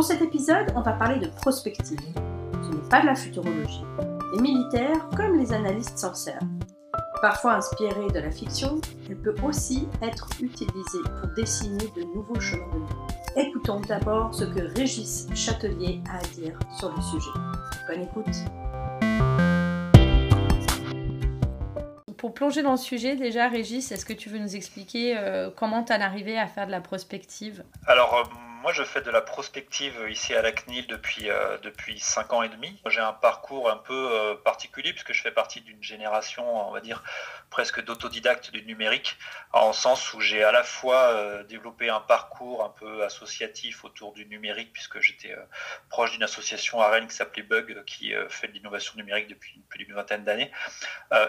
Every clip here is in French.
Pour cet épisode, on va parler de prospective. Ce n'est pas de la futurologie. Les militaires, comme les analystes, s'en servent. Parfois inspirée de la fiction, elle peut aussi être utilisée pour dessiner de nouveaux chemins de vie. Écoutons d'abord ce que Régis Châtelier a à dire sur le sujet. Bonne écoute. Pour plonger dans le sujet, déjà, Régis, est-ce que tu veux nous expliquer euh, comment tu en arrivé à faire de la prospective? Alors, euh, moi, je fais de la prospective ici à la CNIL depuis, euh, depuis 5 ans et demi. J'ai un parcours un peu euh, particulier puisque je fais partie d'une génération, on va dire, presque d'autodidacte du numérique, en sens où j'ai à la fois euh, développé un parcours un peu associatif autour du numérique puisque j'étais proche d'une association à Rennes qui s'appelait Bug, qui fait de l'innovation numérique depuis plus d'une vingtaine d'années.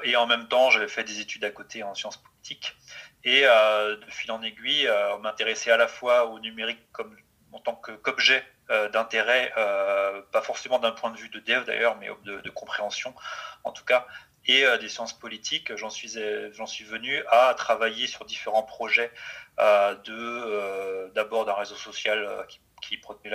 et en même temps, j'avais fait des études à côté en sciences politiques. Et de fil en aiguille, on m'intéressait à la fois au numérique comme en tant qu'objet euh, d'intérêt, euh, pas forcément d'un point de vue de dev d'ailleurs, mais de, compréhension en tout cas, et euh, des sciences politiques. J'en suis, j'en suis venu à travailler sur différents projets de, d'abord d'un réseau social qui qui produit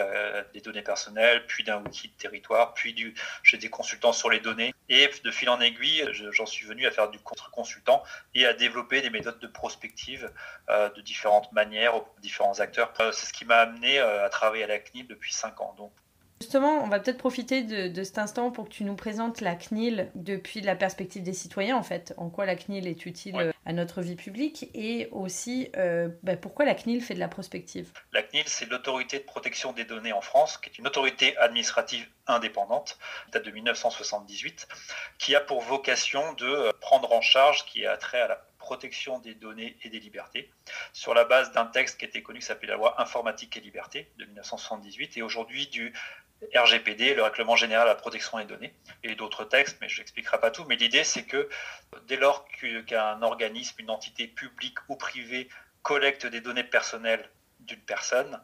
des données personnelles, puis d'un wiki de territoire, puis du, j'ai des consultants sur les données. Et de fil en aiguille, j'en suis venu à faire du contre-consultant et à développer des méthodes de prospective euh, de différentes manières aux différents acteurs. Euh, c'est ce qui m'a amené euh, à travailler à la CNIL depuis 5 ans. Justement, on va peut-être profiter de, cet instant pour que tu nous présentes la CNIL depuis la perspective des citoyens, en fait, en quoi la CNIL est utile à notre vie publique et aussi euh, bah, pourquoi la CNIL fait de la prospective. La CNIL, c'est l'autorité de protection des données en France, qui est une autorité administrative indépendante, date de 1978, qui a pour vocation de euh, prendre en charge, qui a trait à la protection des données et des libertés, sur la base d'un texte qui était connu, qui s'appelle la loi informatique et liberté de 1978, et aujourd'hui du RGPD, le règlement général à la protection des données, et d'autres textes, mais je n'expliquerai pas tout. Mais l'idée, c'est que dès lors qu'un organisme, une entité publique ou privée collecte des données personnelles d'une personne,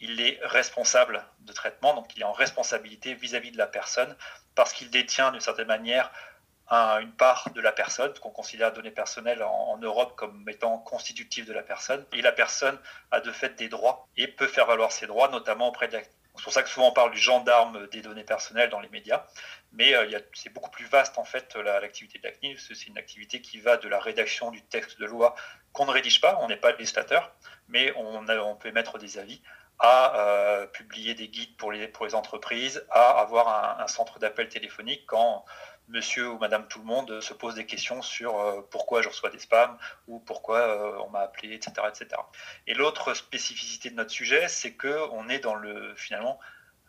il est responsable de traitement, donc il est en responsabilité vis-à-vis de la personne, parce qu'il détient d'une certaine manière une part de la personne, qu'on considère données personnelles en, Europe comme étant constitutives de la personne. Et la personne a de fait des droits et peut faire valoir ses droits, notamment auprès de c'est pour ça que souvent on parle du gendarme des données personnelles dans les médias, mais euh, c'est beaucoup plus vaste en fait l'activité de la CNIL. C'est une activité qui va de la rédaction du texte de loi qu'on ne rédige pas, on n'est pas législateur, mais on, peut émettre des avis, à euh, publier des guides pour les, entreprises, à avoir un centre d'appel téléphonique quand monsieur ou madame tout le monde se pose des questions sur euh, pourquoi je reçois des spams ou pourquoi euh, on m'a appelé, etc. etc. Et l'autre spécificité de notre sujet, c'est qu'on est dans le, finalement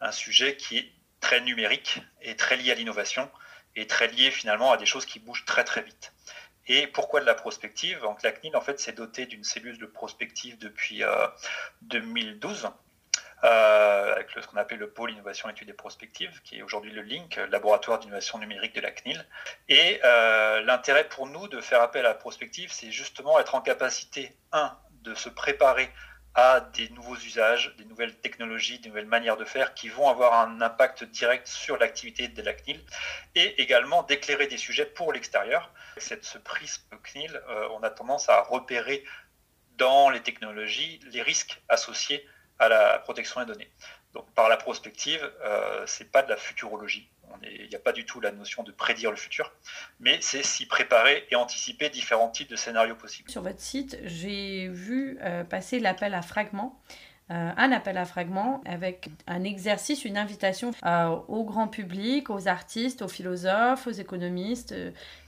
un sujet qui est très numérique et très lié à l'innovation et très lié finalement à des choses qui bougent très très vite. Et pourquoi de la prospective? Donc la CNIL en fait s'est dotée d'une cellule de prospective depuis 2012 euh, ce qu'on appelle le pôle innovation études et prospectives, qui est aujourd'hui le LINK, laboratoire d'innovation numérique de la CNIL. Et euh, l'intérêt pour nous de faire appel à la prospective, c'est justement être en capacité, un, de se préparer à des nouveaux usages, des nouvelles technologies, des nouvelles manières de faire qui vont avoir un impact direct sur l'activité de la CNIL et également d'éclairer des sujets pour l'extérieur. Cette, ce prisme CNIL, euh, on a tendance à repérer dans les technologies les risques associés à la protection des données. Par la prospective, euh, c'est pas de la futurologie. Il n'y a pas du tout la notion de prédire le futur, mais c'est s'y préparer et anticiper différents types de scénarios possibles. Sur votre site, j'ai vu euh, passer l'appel à fragments. Euh, un appel à fragments avec un exercice, une invitation euh, au grand public, aux artistes, aux philosophes, aux économistes,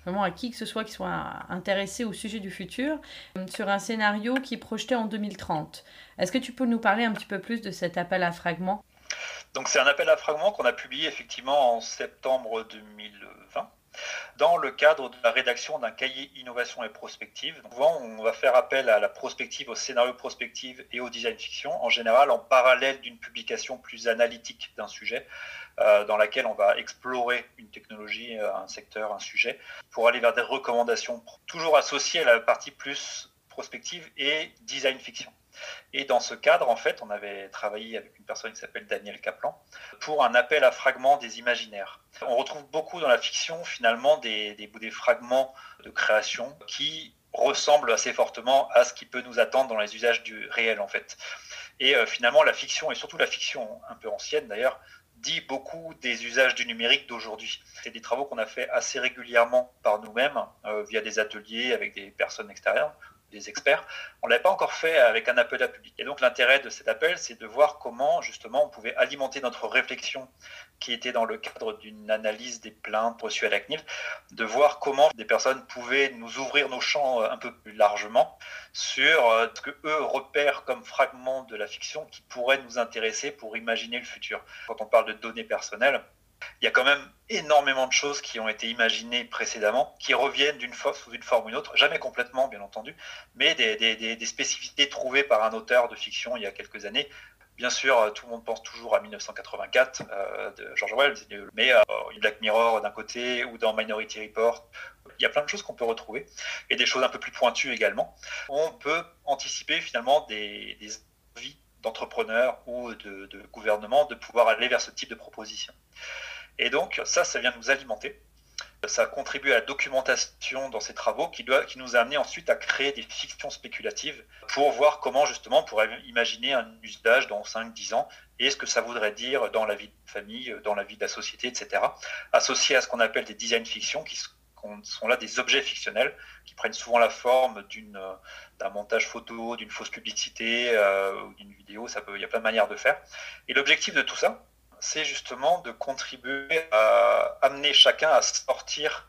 vraiment à qui que ce soit qui soit intéressé au sujet du futur, sur un scénario qui est projeté en 2030. Est-ce que tu peux nous parler un petit peu plus de cet appel à fragments? Donc c'est un appel à fragments qu'on a publié effectivement en septembre 2020 dans le cadre de la rédaction d'un cahier innovation et prospective. souvent, on va faire appel à la prospective, au scénario prospective et au design fiction, en général en parallèle d'une publication plus analytique d'un sujet, euh, dans laquelle on va explorer une technologie, euh, un secteur, un sujet, pour aller vers des recommandations, toujours associées à la partie plus prospective et design fiction. Et dans ce cadre, en fait, on avait travaillé avec une personne qui s'appelle Daniel Kaplan pour un appel à fragments des imaginaires. On retrouve beaucoup dans la fiction, finalement, des, des, fragments de création qui ressemble assez fortement à ce qui peut nous attendre dans les usages du réel en fait. Et finalement, la fiction, et surtout la fiction un peu ancienne d'ailleurs, dit beaucoup des usages du numérique d'aujourd'hui. C'est des travaux qu'on a fait assez régulièrement par nous-mêmes, via des ateliers avec des personnes extérieures, des experts. On ne l'avait pas encore fait avec un appel à public. Et donc l'intérêt de cet appel, c'est de voir comment justement on pouvait alimenter notre réflexion qui était dans le cadre d'une analyse des plaintes reçues à la CNIL, de voir comment des personnes pouvaient nous ouvrir nos champs euh, un peu plus largement sur euh, ce que eux repèrent comme fragments de la fiction qui pourraient nous intéresser pour imaginer le futur. Quand on parle de données personnelles, il y a quand même énormément de choses qui ont été imaginées précédemment, qui reviennent d'une sous une forme ou une autre, jamais complètement bien entendu, mais des, spécificités trouvées par un auteur de fiction il y a quelques années. Bien sûr, tout le monde pense toujours à 1984 euh, de George Orwell, mais euh, Black Mirror d'un côté ou dans Minority Report, il y a plein de choses qu'on peut retrouver et des choses un peu plus pointues également. On peut anticiper finalement des, des envies d'entrepreneurs ou de, de gouvernements de pouvoir aller vers ce type de proposition. Et donc, ça, ça vient nous alimenter. Ça contribue à la documentation dans ces travaux qui, doit, qui nous a amené ensuite à créer des fictions spéculatives pour voir comment justement on pourrait imaginer un usage dans 5-10 ans et ce que ça voudrait dire dans la vie de famille, dans la vie de la société, etc. Associé à ce qu'on appelle des design fictions qui sont là des objets fictionnels qui prennent souvent la forme d'un montage photo, d'une fausse publicité euh, ou d'une vidéo. Ça peut, il y a plein de manières de faire. Et l'objectif de tout ça, c'est justement de contribuer à amener chacun à sortir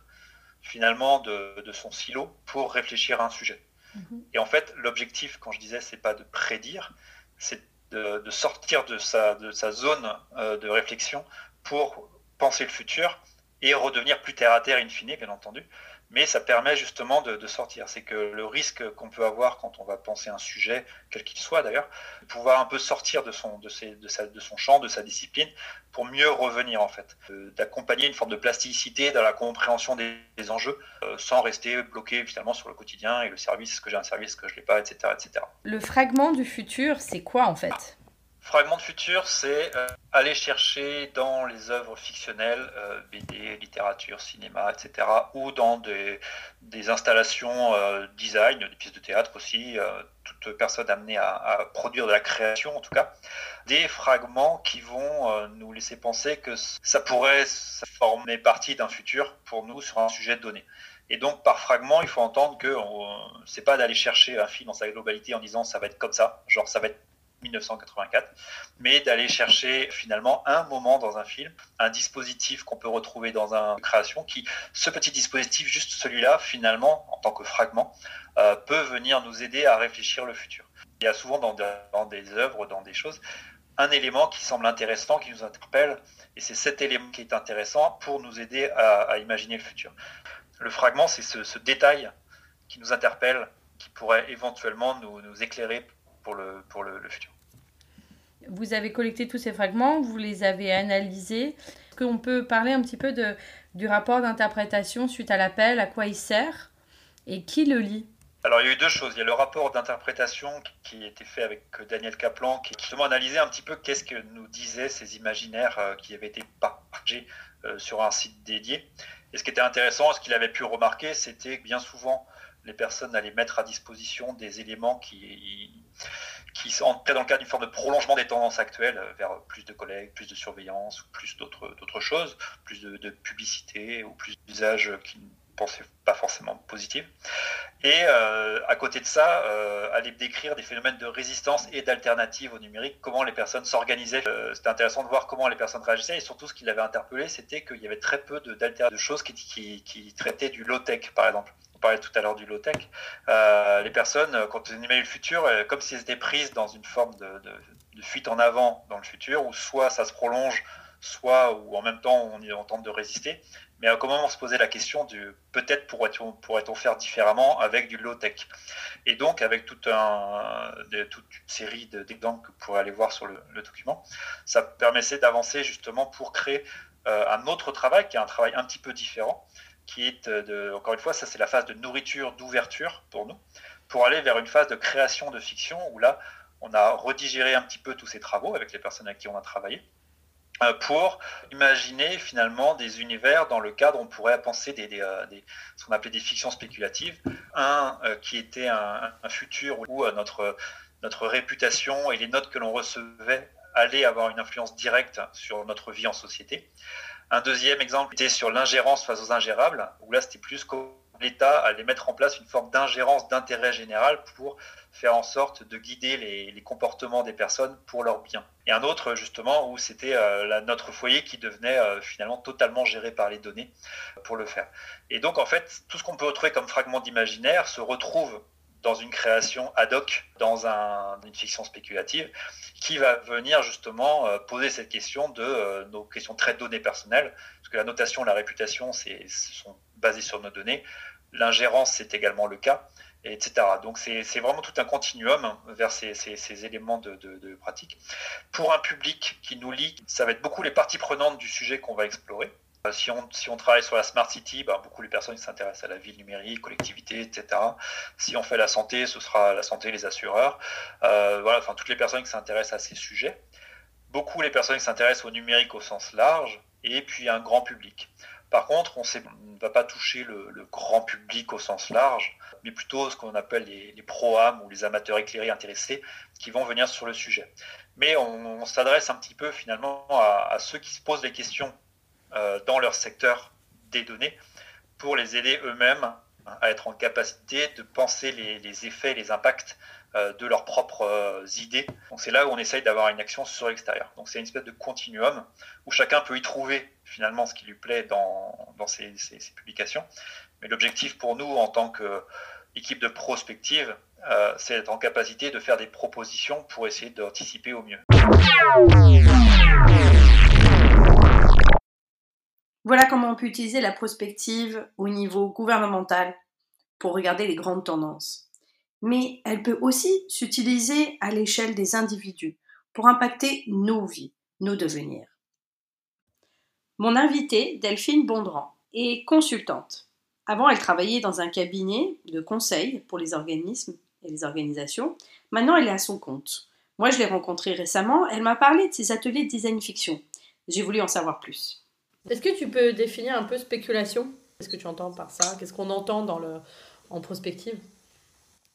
finalement de, son silo pour réfléchir à un sujet. Mhm. Et en fait, l'objectif, quand je disais, c'est pas de prédire, c'est de, sortir de sa, de sa zone euh, de réflexion pour penser le futur et redevenir plus terre à terre in fine, bien entendu, mais ça permet justement de, sortir. C'est que le risque qu'on peut avoir quand on va penser un sujet, quel qu'il soit d'ailleurs, de pouvoir un peu sortir de son, de, de, son champ, de sa discipline, pour mieux revenir en fait, d'accompagner une forme de plasticité dans la compréhension des, enjeux, euh, sans rester bloqué finalement sur le quotidien et le service, est-ce que j'ai un service, est-ce que je l'ai pas, etc., etc. Le fragment du futur, c'est quoi en fait? Fragment de futur, c'est euh, aller chercher dans les œuvres fictionnelles, euh, BD, littérature, cinéma, etc., ou dans des, installations euh, design, des pièces de théâtre aussi, toute personne amenée à, produire de la création en tout cas, des fragments qui vont nous laisser penser que ça pourrait former partie d'un futur pour nous sur un sujet donné. Et donc, par fragment, il faut entendre que c'est pas d'aller chercher un film dans sa globalité en disant ça va être comme ça, genre ça va être 1984, mais d'aller chercher finalement un moment dans un film, un dispositif qu'on peut retrouver dans une création, qui, ce petit dispositif, juste celui-là, finalement, en tant que fragment, euh, peut venir nous aider à réfléchir le futur. Il y a souvent dans, des œuvres, dans des choses, un élément qui semble intéressant, qui nous interpelle, et c'est cet élément qui est intéressant pour nous aider à, imaginer le futur. Le fragment, c'est ce, détail qui nous interpelle, qui pourrait éventuellement nous, nous éclairer pour le, pour le, futur. Vous avez collecté tous ces fragments, vous les avez analysés. Est-ce qu'on peut parler un petit peu de, du rapport d'interprétation suite à l'appel, à quoi il sert et qui le lit? Alors il y a eu deux choses. Il y a le rapport d'interprétation qui a été fait avec Daniel Kaplan, qui justement analysait un petit peu qu'est-ce que nous disaient ces imaginaires euh, qui avaient été partagés euh, sur un site dédié. Et ce qui était intéressant, ce qu'il avait pu remarquer, c'était que bien souvent, les personnes allaient mettre à disposition des éléments qui, qui entraient dans le cadre d'une forme de prolongement des tendances actuelles euh, vers plus de collègues, plus de surveillance, plus d'autres choses, plus de, publicité ou plus d'usages qui ne pensaient pas forcément positifs. Et euh, à côté de ça, euh, aller décrire des phénomènes de résistance et d'alternative au numérique, comment les personnes s'organisaient. c'était intéressant de voir comment les personnes réagissaient et surtout ce qui l'avait interpellé, c'était qu'il y avait très peu de, de choses qui, qui traitaient du low-tech, par exemple parlait tout à l'heure du low-tech, euh, les personnes, euh, quand elles imaginaient le futur, euh, comme si elles étaient prises dans une forme de, fuite en avant dans le futur, où soit ça se prolonge, soit ou en même temps on, on tente de résister. Mais à comment on se posait la question du peut-être pourrait-on pourrait faire différemment avec du low-tech Et donc avec toute une série d'exemples que vous pourrez aller voir sur le, document, ça permettait d'avancer justement pour créer un autre travail qui est un travail un petit peu différent, qui est, euh, de, encore une fois, ça c'est la phase de nourriture, d'ouverture pour nous, pour aller vers une phase de création de fiction où là, on a redigéré un petit peu tous ces travaux avec les personnes avec qui on a travaillé. pour imaginer finalement des univers dans le cadre, on pourrait penser des, ce qu'on appelait des fictions spéculatives. Un qui était un, un futur où notre, notre réputation et les notes que l'on recevait allaient avoir une influence directe sur notre vie en société. Un deuxième exemple était sur l'ingérence face aux ingérables, où là c'était plus que l'État allait mettre en place une forme d'ingérence d'intérêt général pour faire en sorte de guider les, comportements des personnes pour leur bien. Et un autre justement où c'était euh, notre foyer qui devenait euh, finalement totalement géré par les données pour le faire. Et donc en fait, tout ce qu'on peut retrouver comme fragment d'imaginaire se retrouve dans une création ad hoc, dans une fiction spéculative, qui va venir justement euh, poser cette question de euh, nos questions très données personnelles, parce que la notation, la réputation, c'est, sont basées sur nos données, l'ingérence, c'est également le cas, etc. Donc c'est, vraiment tout un continuum vers ces, éléments de, de, pratique. Pour un public qui nous lit, ça va être beaucoup les parties prenantes du sujet qu'on va explorer. Euh, si on, travaille sur la smart city, ben, beaucoup les personnes s'intéressent à la ville numérique, collectivité, etc. Si on fait la santé, ce sera la santé, les assureurs. Euh, voilà, enfin toutes les personnes qui s'intéressent à ces sujets. Beaucoup les personnes qui s'intéressent au numérique au sens large, et puis un grand public. Par contre, on, ne va pas toucher le, grand public au sens large, mais plutôt ce qu'on appelle les, pro-âmes ou les amateurs éclairés intéressés qui vont venir sur le sujet. Mais on, s'adresse un petit peu finalement à, à ceux qui se posent des questions dans leur secteur des données pour les aider eux-mêmes à être en capacité de penser les, effets, les impacts euh, de leurs propres euh, idées. Donc c'est là où on essaye d'avoir une action sur l'extérieur. Donc c'est une espèce de continuum où chacun peut y trouver finalement ce qui lui plaît dans, dans ces, publications. Mais l'objectif pour nous en tant qu'équipe de prospective, c'est d'être en capacité de faire des propositions pour essayer d'anticiper au mieux. Voilà comment on peut utiliser la prospective au niveau gouvernemental pour regarder les grandes tendances. Mais elle peut aussi s'utiliser à l'échelle des individus pour impacter nos vies, nos devenirs. Mon invitée, Delphine Bondran, est consultante. Avant, elle travaillait dans un cabinet de conseil pour les organismes et les organisations. Maintenant, elle est à son compte. Moi, je l'ai rencontrée récemment. Elle m'a parlé de ses ateliers de design fiction. J'ai voulu en savoir plus. Est-ce que tu peux définir un peu spéculation? Qu'est-ce que tu entends par ça? Qu'est-ce qu'on entend dans le, en prospective?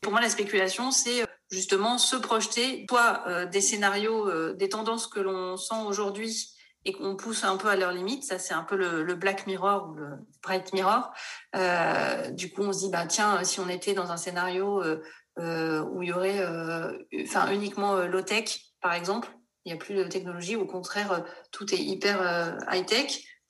Pour moi, la spéculation, c'est euh, justement se projeter, soit euh, des scénarios, euh, des tendances que l'on sent aujourd'hui et qu'on pousse un peu à leur limite. Ça, c'est un peu le, Black Mirror ou le Bright Mirror. du coup, on se dit, bah, tiens, si on était dans un scénario où il y aurait enfin, uniquement low-tech, par exemple, il n'y a plus de technologie, au contraire, tout est hyper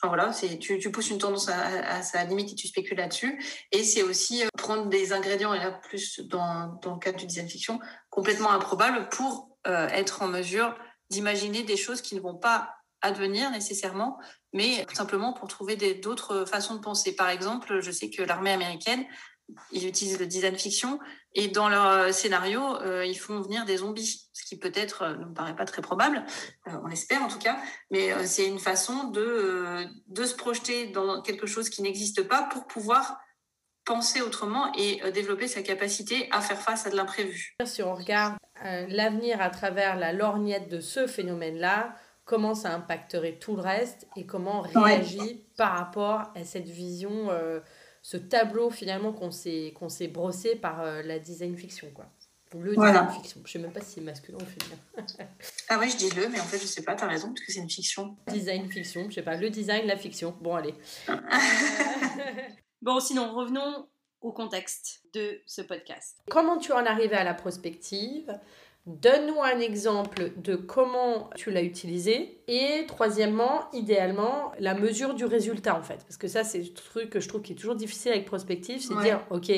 voilà, tu, pousses une tendance à, sa limite et tu spécules là-dessus. Et c'est aussi euh, prendre des ingrédients, et là plus dans, dans le cadre du design fiction, complètement improbables pour euh, être en mesure d'imaginer des choses qui ne vont pas advenir nécessairement, mais simplement pour trouver d'autres façons de penser. Par exemple, je sais que l'armée américaine ils utilisent le design fiction et dans leur euh, scénario, euh, ils font venir des zombies, ce qui peut-être euh, ne me paraît pas très probable, on l'espère en tout cas, mais c'est une façon de, de se projeter dans quelque chose qui n'existe pas pour pouvoir penser autrement et développer sa capacité à faire face à de l'imprévu. Si on regarde l'avenir à travers la lorgnette de ce phénomène-là, comment ça impacterait tout le reste et comment on réagit par rapport à cette vision ce tableau finalement qu'on s'est qu'on s'est brossé par euh, la design fiction quoi. Le design fiction. Je sais même pas si c'est masculin ou féminin. ah ouais, je dis le, mais en fait, je sais pas, tu as raison, parce que c'est une fiction. Design fiction, je sais pas, le design, la fiction. Bon, allez. bon, sinon, revenons au contexte de ce podcast. Comment tu en arrivé à la prospective? Donne-nous un exemple de comment tu l'as utilisé. Et troisièmement, idéalement, la mesure du résultat en fait. Parce que ça, c'est le truc que je trouve qui est toujours difficile avec prospective, c'est de dire, ok,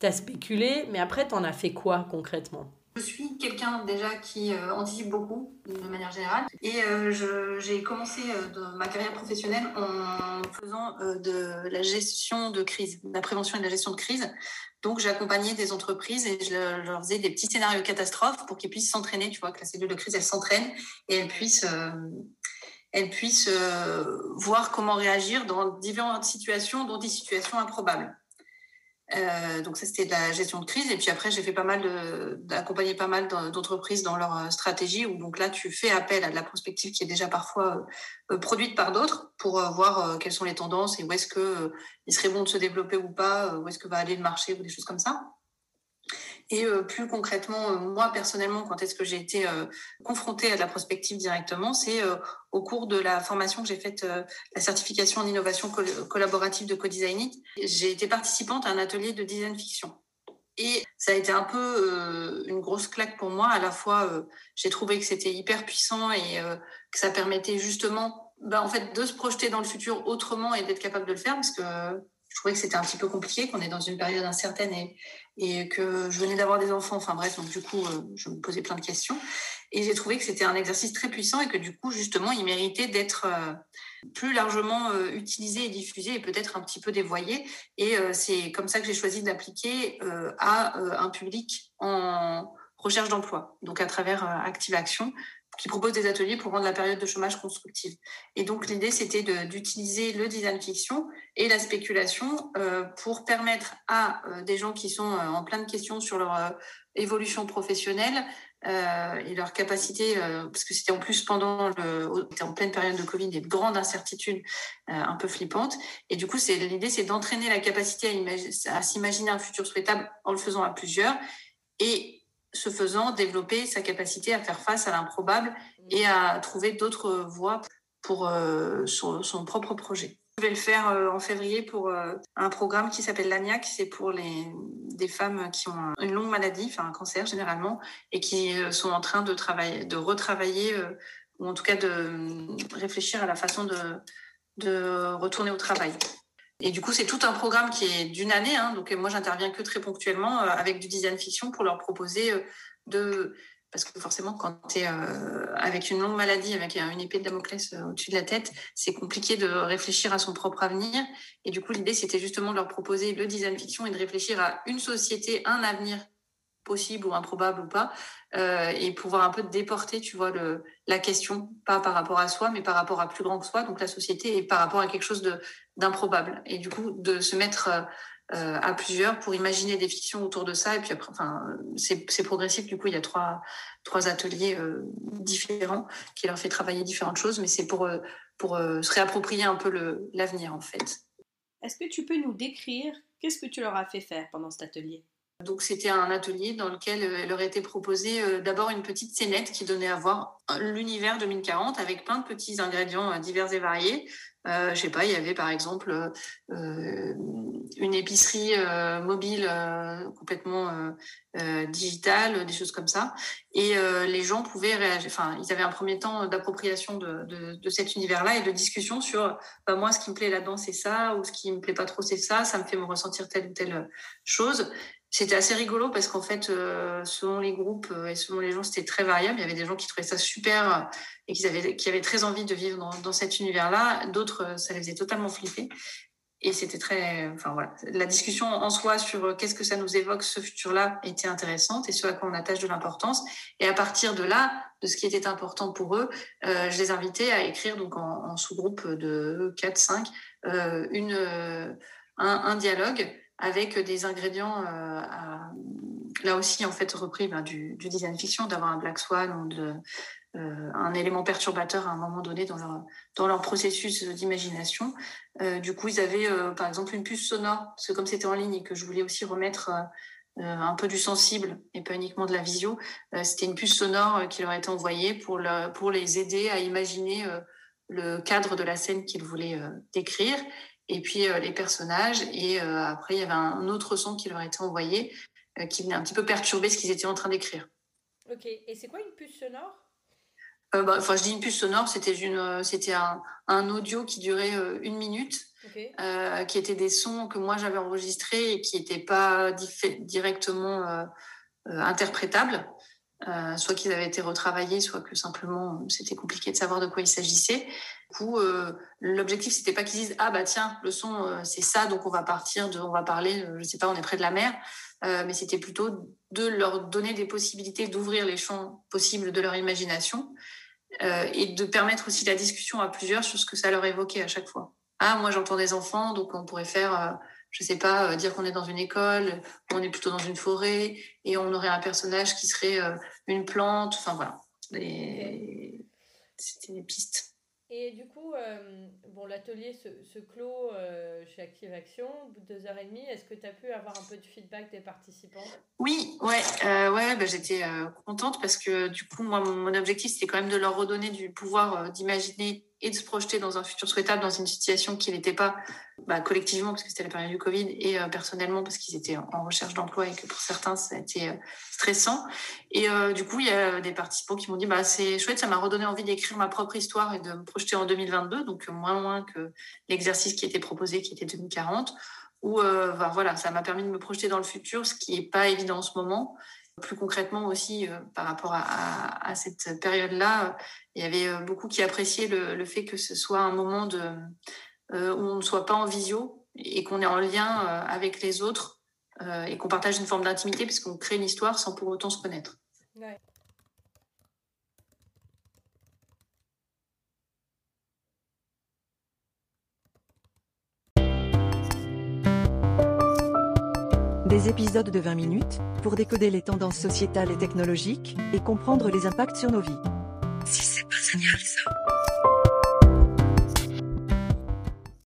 tu as spéculé, mais après, tu en as fait quoi concrètement? Je suis quelqu'un déjà qui euh, anticipe beaucoup de manière générale et euh, j'ai commencé euh, ma carrière professionnelle en faisant de la gestion de crise, de la prévention et de la gestion de crise. Donc j'accompagnais des entreprises et je leur faisais des petits scénarios catastrophes pour qu'ils puissent s'entraîner, tu vois, que la cellule de crise elle s'entraîne et elle puisse elle puisse voir comment réagir dans différentes situations, dont des situations improbables. Euh, donc ça, c'était de la gestion de crise. Et puis après, j'ai fait pas mal d'accompagner pas mal d'entreprises dans leur euh, stratégie. Où donc là, tu fais appel à de la prospective qui est déjà parfois euh, produite par d'autres pour voir quelles sont les tendances et où est-ce que il serait bon de se développer ou pas, où est-ce que va aller le marché ou des choses comme ça. Et euh, plus concrètement, euh, moi personnellement, quand est-ce que j'ai été euh, confrontée à de la prospective directement, c'est au cours de la formation que j'ai faite, la certification en innovation collaborative de co-designing. J'ai été participante à un atelier de design fiction. Et ça a été un peu une grosse claque pour moi. À la fois, j'ai trouvé que c'était hyper puissant et que ça permettait justement ben, en fait, de se projeter dans le futur autrement et d'être capable de le faire parce que je trouvais que c'était un petit peu compliqué, qu'on est dans une période incertaine et, et que je venais d'avoir des enfants. Enfin bref, donc du coup, euh, je me posais plein de questions. Et j'ai trouvé que c'était un exercice très puissant et que du coup, justement, il méritait d'être euh, plus largement euh, utilisé et diffusé et peut-être un petit peu dévoyé. Et c'est comme ça que j'ai choisi d'appliquer à un public en recherche d'emploi, donc à travers Active Action, qui propose des ateliers pour rendre la période de chômage constructive. Et donc l'idée, c'était d'utiliser le design fiction et la spéculation euh, pour permettre à euh, des gens qui sont euh, en plein de questions sur leur évolution professionnelle et leur capacité, parce que c'était en plus pendant le, en pleine période de Covid, des grandes incertitudes un peu flippantes. Et du coup, l'idée, c'est d'entraîner la capacité à s'imaginer un futur souhaitable en le faisant à plusieurs. Et ce faisant, développer sa capacité à faire face à l'improbable et à trouver d'autres voies pour euh, son, propre projet. Je vais le faire euh, en février pour euh, un programme qui s'appelle l'ANIAC. C'est pour les, des femmes qui ont une longue maladie, enfin un cancer généralement, et qui sont en train de, travailler, de retravailler, ou en tout cas de réfléchir à la façon de, de retourner au travail. Et du coup, c'est tout un programme qui est d'une année. Hein, donc, moi, j'interviens que très ponctuellement euh, avec du design fiction pour leur proposer euh, de. Parce que forcément, quand tu es euh, avec une longue maladie, avec une épée de Damoclès au-dessus de la tête, c'est compliqué de réfléchir à son propre avenir. Et du coup, l'idée, c'était justement de leur proposer le design fiction et de réfléchir à une société, un avenir possible ou improbable ou pas, et pouvoir un peu déporter, tu vois, la question, pas par rapport à soi, mais par rapport à plus grand que soi, donc la société, et par rapport à quelque chose d'improbable. Et du coup, de se mettre euh, à plusieurs pour imaginer des fictions autour de ça. Et puis après, enfin, c'est progressif. Du coup, il y a trois, trois ateliers euh, différents qui leur fait travailler différentes choses, mais c'est pour, pour se réapproprier un peu l'avenir, en fait. Est-ce que tu peux nous décrire qu'est-ce que tu leur as fait faire pendant cet atelier? Donc c'était un atelier dans lequel euh, elle aurait été proposé euh, d'abord une petite scénette qui donnait à voir l'univers 2040 avec plein de petits ingrédients euh, divers et variés. Euh, je sais pas, il y avait par exemple euh, une épicerie mobile complètement digitale, des choses comme ça. Et les gens pouvaient réagir. Enfin, ils avaient un premier temps d'appropriation de, de, de, cet univers-là et de discussion sur bah, moi, ce qui me plaît là-dedans, c'est ça, ou ce qui me plaît pas trop, c'est ça. Ça me fait me ressentir telle ou telle chose. C'était assez rigolo parce qu'en fait, euh, selon les groupes euh, et selon les gens, c'était très variable. Il y avait des gens qui trouvaient ça super euh, et qui avaient, qui avaient très envie de vivre dans, dans cet univers-là. D'autres, ça les faisait totalement flipper. Et c'était très, enfin voilà, la discussion en soi sur qu'est-ce que ça nous évoque ce futur-là était intéressante et ce à quoi on attache de l'importance. Et à partir de là, de ce qui était important pour eux, euh, je les invitais à écrire donc en, en sous-groupe de 4-5 euh, une un, un dialogue avec des ingrédients euh, là aussi en fait repris ben, du, design fiction, d'avoir un black swan ou euh, un élément perturbateur à un moment donné dans leur, dans leur processus d'imagination. Euh, du coup, ils avaient par exemple une puce sonore, parce que comme c'était en ligne et que je voulais aussi remettre un peu du sensible et pas uniquement de la visio, c'était une puce sonore qui leur été envoyée pour, pour les aider à imaginer le cadre de la scène qu'ils voulaient décrire et puis euh, les personnages. Et euh, après, il y avait un autre son qui leur était envoyé euh, qui venait un petit peu perturber ce qu'ils étaient en train d'écrire. Ok, et c'est quoi une puce sonore? Bah, Enfin, je dis une puce sonore, c'était une, c'était un, un, audio qui durait une minute, qui était des sons que moi j'avais enregistrés et qui n'étaient pas directement interprétables. Euh, soit qu'ils avaient été retravaillés, soit que simplement c'était compliqué de savoir de quoi il s'agissait. Du coup, euh, l'objectif c'était pas qu'ils disent ah bah tiens le son euh, c'est ça donc on va partir de, on va parler, je sais pas, on est près de la mer, mais c'était plutôt de leur donner des possibilités d'ouvrir les champs possibles de leur imagination et de permettre aussi la discussion à plusieurs sur ce que ça leur évoquait à chaque fois. Ah moi j'entends des enfants donc on pourrait faire je sais pas, dire qu'on est dans une école, on est plutôt dans une forêt, et on aurait un personnage qui serait une plante. Enfin voilà, c'était des pistes. Et du coup, euh, bon, l'atelier se, se clôt euh, chez Active Action au bout de deux heures et demie. Est-ce que tu as pu avoir un peu de feedback des participants? Oui, ouais, euh, ouais bah, j'étais contente parce que du coup, moi, mon, objectif, c'était quand même de leur redonner du pouvoir d'imaginer et de se projeter dans un futur souhaitable, dans une situation qui n'était pas bah, collectivement, parce que c'était la période du Covid, et euh, personnellement, parce qu'ils étaient en recherche d'emploi et que pour certains, ça a été euh, stressant. Et euh, du coup, il y a des participants qui m'ont dit bah, c'est chouette, ça m'a redonné envie d'écrire ma propre histoire et de me projeter en 2022, donc moins loin que l'exercice qui était proposé, qui était 2040. Ou bah, voilà, ça m'a permis de me projeter dans le futur, ce qui n'est pas évident en ce moment plus concrètement aussi euh, par rapport à, cette période-là, il y avait euh, beaucoup qui appréciaient le, fait que ce soit un moment euh, où on ne soit pas en visio et qu'on est en lien avec les autres et qu'on partage une forme d'intimité puisqu'on crée une histoire sans pour autant se connaître. Des épisodes de 20 minutes, pour décoder les tendances sociétales et technologiques, et comprendre les impacts sur nos vies. Si c'est pas génial ça